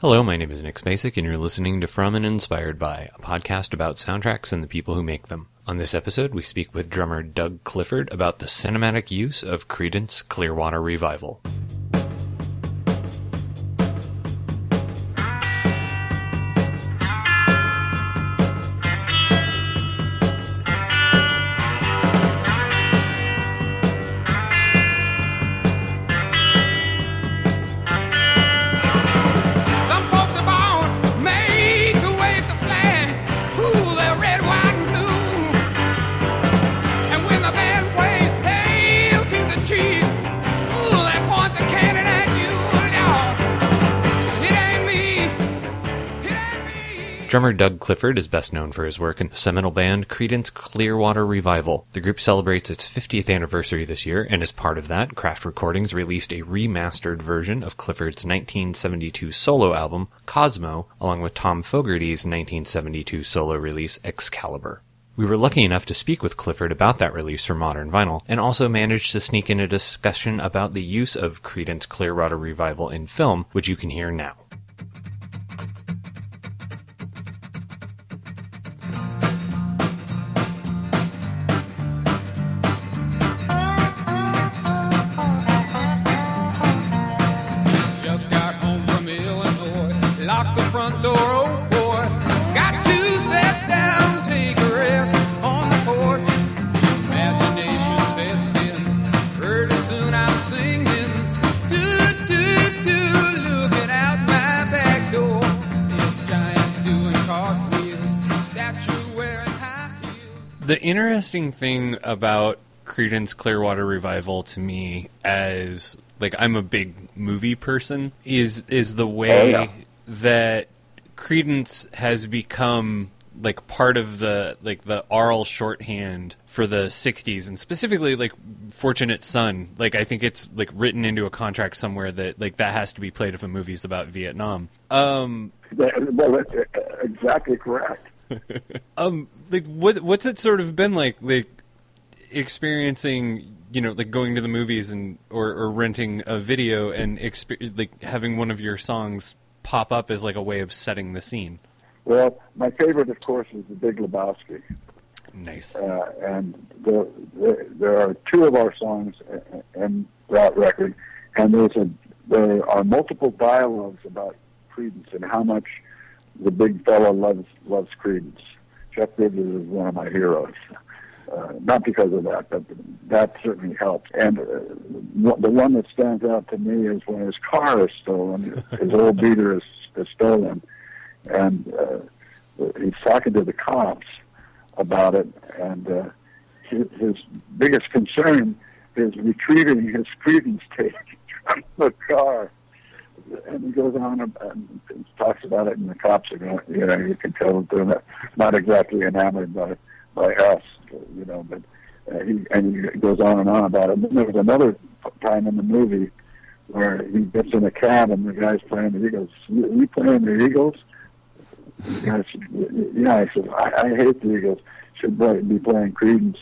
Hello, my name is Nick Spacek, and you're listening to From and Inspired By, a podcast about soundtracks and the people who make them. On this episode, we speak with drummer Doug Clifford about the cinematic use of Creedence Clearwater Revival. Drummer Doug Clifford is best known for his work in the seminal band Creedence Clearwater Revival. The group celebrates its 50th anniversary this year, and as part of that, Craft Recordings released a remastered version of Clifford's 1972 solo album, Cosmo, along with Tom Fogerty's 1972 solo release, Excalibur. We were lucky enough to speak with Clifford about that release for Modern Vinyl, and also managed to sneak in a discussion about the use of Creedence Clearwater Revival in film, which you can hear now. The interesting thing about Creedence Clearwater Revival to me as like I'm a big movie person is is the way Oh, yeah. that Creedence has become like part of the like the oral shorthand for the 60s and specifically like Fortunate Son like I think it's like written into a contract somewhere that like that has to be played if a movie's about Vietnam. Um Well, exactly correct. Um, like what what's it sort of been like, like experiencing, you know, like going to the movies and or, or renting a video and exper- like having one of your songs pop up as like a way of setting the scene. Well, my favorite, of course, is The Big Lebowski, Nice. uh, and the, the, there are two of our songs in that record, and there's a there are multiple dialogues about Creedence and how much the big fella loves loves Creedence. Jeff Bridges is one of my heroes. Uh, not because of that, but that certainly helped. And uh, the one that stands out to me is when his car is stolen, his old beater is, is stolen, and uh, he's talking to the cops about it, and uh, his, his biggest concern is retrieving his Creedence tape from the car. And he goes on and, and talks about it, and the cops are going, you know, you can tell that they're not, not exactly enamored by by us, you know, but uh, he and he goes on and on about it. And then there was another time in the movie where he gets in a cab and the guy's playing the Eagles. You, you playing the Eagles? Guy said, yeah, I said, I, I hate the Eagles. Should be playing Creedence,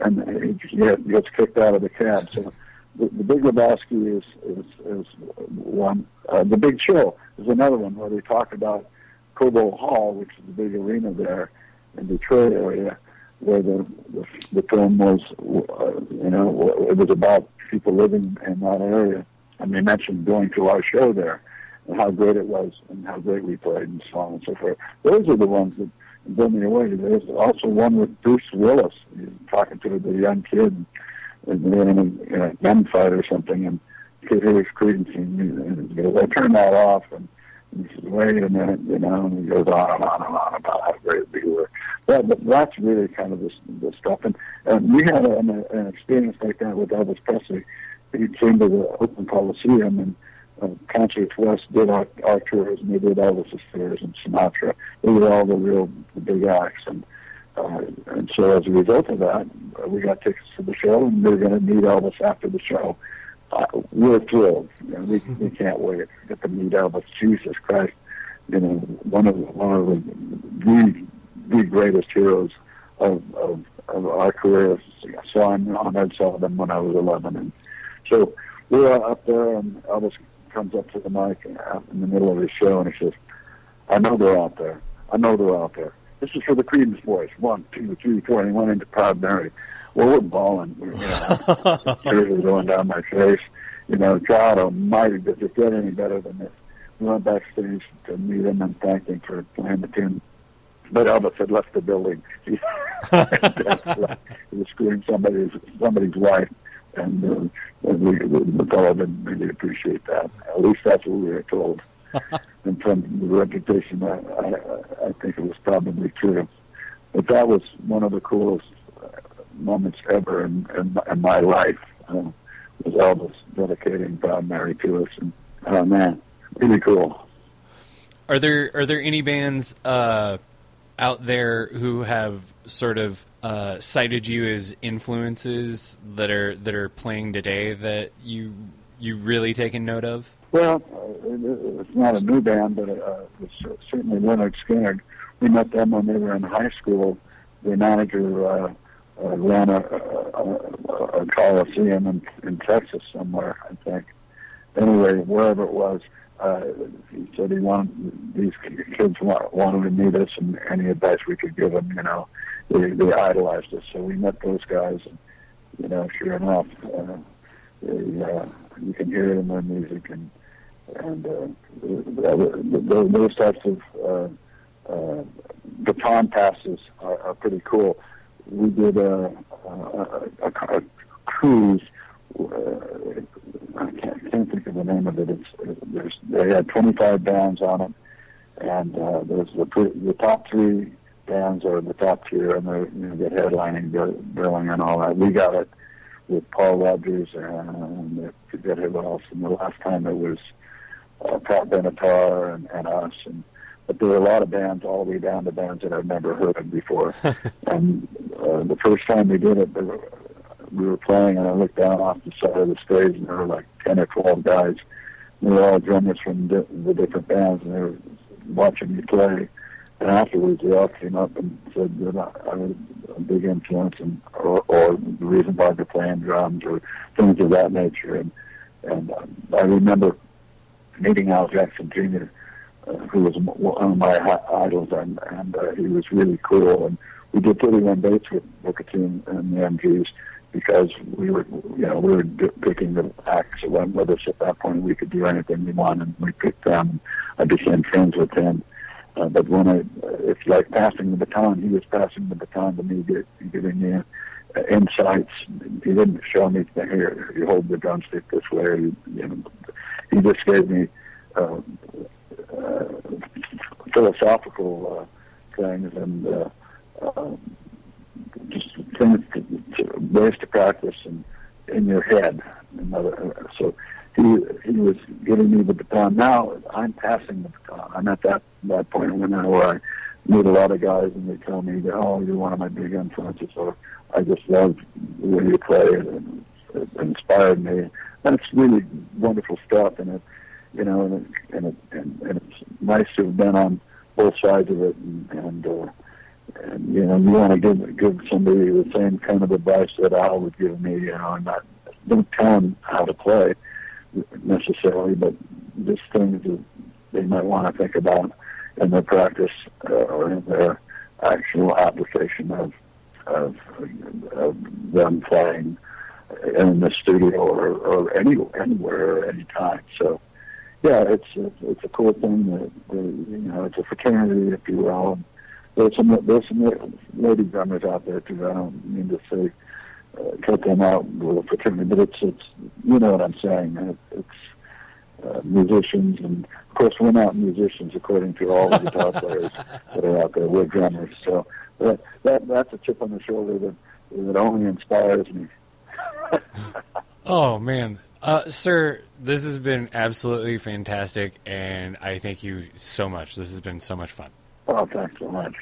and he gets kicked out of the cab. So the, the Big Lebowski is is, is one. Uh, the Big Chill is another one where they talk about Cobo Hall, which is the big arena there in Detroit area, where the the, the film was. Uh, you know, it was about people living in that area, and they mentioned going to our show there and how great it was and how great we played and so on and so forth. Those are the ones that blew me away. There's also one with Bruce Willis talking to the young kid and they're in a, gunfight or something and could hear his Creedence and, and he goes, I turn that off and, he says, wait a minute, you know, and he goes on and on and on about how great we were. But, but that's really kind of the, the stuff. And, and we had an, an experience like that with Elvis Presley. He came to the Oakland Coliseum and uh, Concerts West did our, our tours, and they did Elvis's tours and Sinatra. They were all the real the big acts, and uh, and so as a result of that, uh, we got tickets to the show, and we are going to meet Elvis after the show. Uh, we're thrilled. You know, we we can't wait to get to meet Elvis. Jesus Christ, you know, one of one of the the, the greatest heroes of, of of our careers. So I saw him on Ed Sullivan when I was 11, and so we were up there, and Elvis comes up to the mic in the middle of his show and he says, "I know they're out there. I know they're out there. This is for the Creedence boys. One, two, three, four. And he went into Proud Mary. Well, we're bawling. We're, you know, tears are going down my face. You know, God Almighty, does it get any better than this? We went backstage to meet him and thank him for playing the tune. But Elvis had left the building. He, he was screwing somebody's somebody's wife, and, uh, and we, the fellow didn't really appreciate that. At least that's what we were told. and from the reputation, I, I, I think it was probably true. But that was one of the coolest uh, moments ever in, in, in my life. Uh, was Elvis dedicating Proud Mary to us, and oh man, really cool. Are there are there any bands uh, out there who have sort of uh, cited you as influences that are that are playing today that you you really taken note of? Well, it's not a new band, but uh, it's certainly Lynyrd Skynyrd. We met them when they were in high school. The manager uh, uh, ran a, a, a coliseum in, in Texas somewhere, I think. Anyway, wherever it was, uh, he said he wanted these kids wanted to meet us, and any advice we could give them, you know, they, they idolized us. So we met those guys, and you know, sure enough, uh, they, uh, you can hear it in their music, and and uh, those types of uh, uh, baton passes are, are pretty cool. We did a, a, a, a cruise. Uh, I can't, can't think of the name of it. It's, there's, they had 25 bands on it, and uh, there's the the top three bands are the top tier, and they're you know, get headlining billing and all that. We got it with Paul Rodgers and uh, forget who else. And the last time it was uh, Pat Benatar and, and us, and but there were a lot of bands all the way down to bands that I've never heard of before. and uh, the first time we did it, were, we were playing, and I looked down off the side of the stage, and there were like ten or twelve guys. They were all drummers from di- the different bands, and they were watching me play. And afterwards, they all came up and said that I, was a big influence, and or, or the reason why they're playing drums, or things of that nature. And and um, I remember meeting Al Jackson Jr., uh, who was one of my idols, and, and uh, he was really cool. And we did 31 dates with Booker T and the MGs because we were, you know, we were picking the acts that went with us at that point. We could do anything we wanted. And we picked them. And I became friends with him. Uh, but when I, it's like passing the baton. He was passing the baton to me, giving me uh, insights. He didn't show me here. You hold the drumstick this way. You, you know, he just gave me uh, uh, philosophical uh, things and uh, um, just things to, to, ways to practice and in your head. Another, so he he was giving me the baton. Now I'm passing the baton. I'm at that that point now where I meet a lot of guys and they tell me that oh you're one of my big influences or I just love the way you play and it inspired me. And it's really wonderful stuff and it you know, and it, and, it, and, and it's nice to have been on both sides of it, and, and, uh, and you know, you want to give give somebody the same kind of advice that Al would give me, you know, and not don't tell them how to play necessarily, but just things that they might want to think about in their practice uh, or in their actual application of of, of them playing in the studio or, or any, anywhere or any. So yeah, it's it's, it's a cool thing. That, that, you know, it's a fraternity, if you will. And there's some there's some lady drummers out there too. I don't mean to say uh, cut them out with a fraternity, but it's it's you know what I'm saying. It, it's uh, musicians, and of course we're not musicians according to all the guitar players that are out there. We're drummers, so that, that that's a chip on the shoulder that that only inspires me. oh man, uh, sir, this has been absolutely fantastic, and I thank you so much. This has been so much fun. Oh, thanks so much.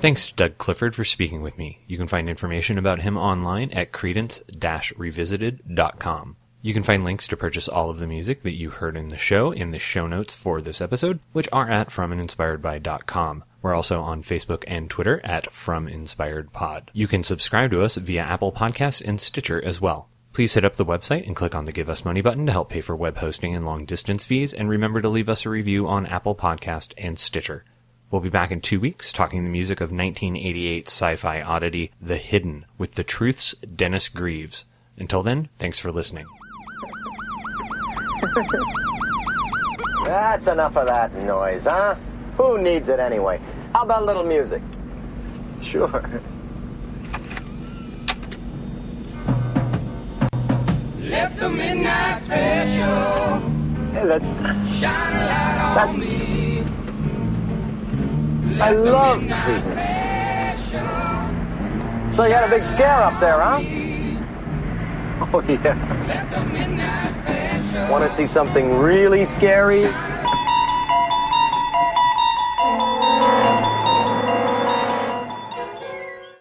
Thanks to Doug Clifford for speaking with me. You can find information about him online at creedence-revisited.com. You can find links to purchase all of the music that you heard in the show in the show notes for this episode, which are at frominspiredby.com. We're also on Facebook and Twitter at From Inspired Pod. You can subscribe to us via Apple Podcasts and Stitcher as well. Please hit up the website and click on the Give Us Money button to help pay for web hosting and long distance fees, and remember to leave us a review on Apple Podcast and Stitcher. We'll be back in two weeks talking the music of 1988 sci-fi oddity The Hidden with The Truth's Dennis Greaves. Until then, thanks for listening. That's enough of that noise, huh? Who needs it anyway? How about a little music? Sure. Let the midnight special Hey, that's shine a light on That's- me. I love Creedence. So you had a big scare up there, huh? Oh yeah. Let the midnight special Want to see something really scary?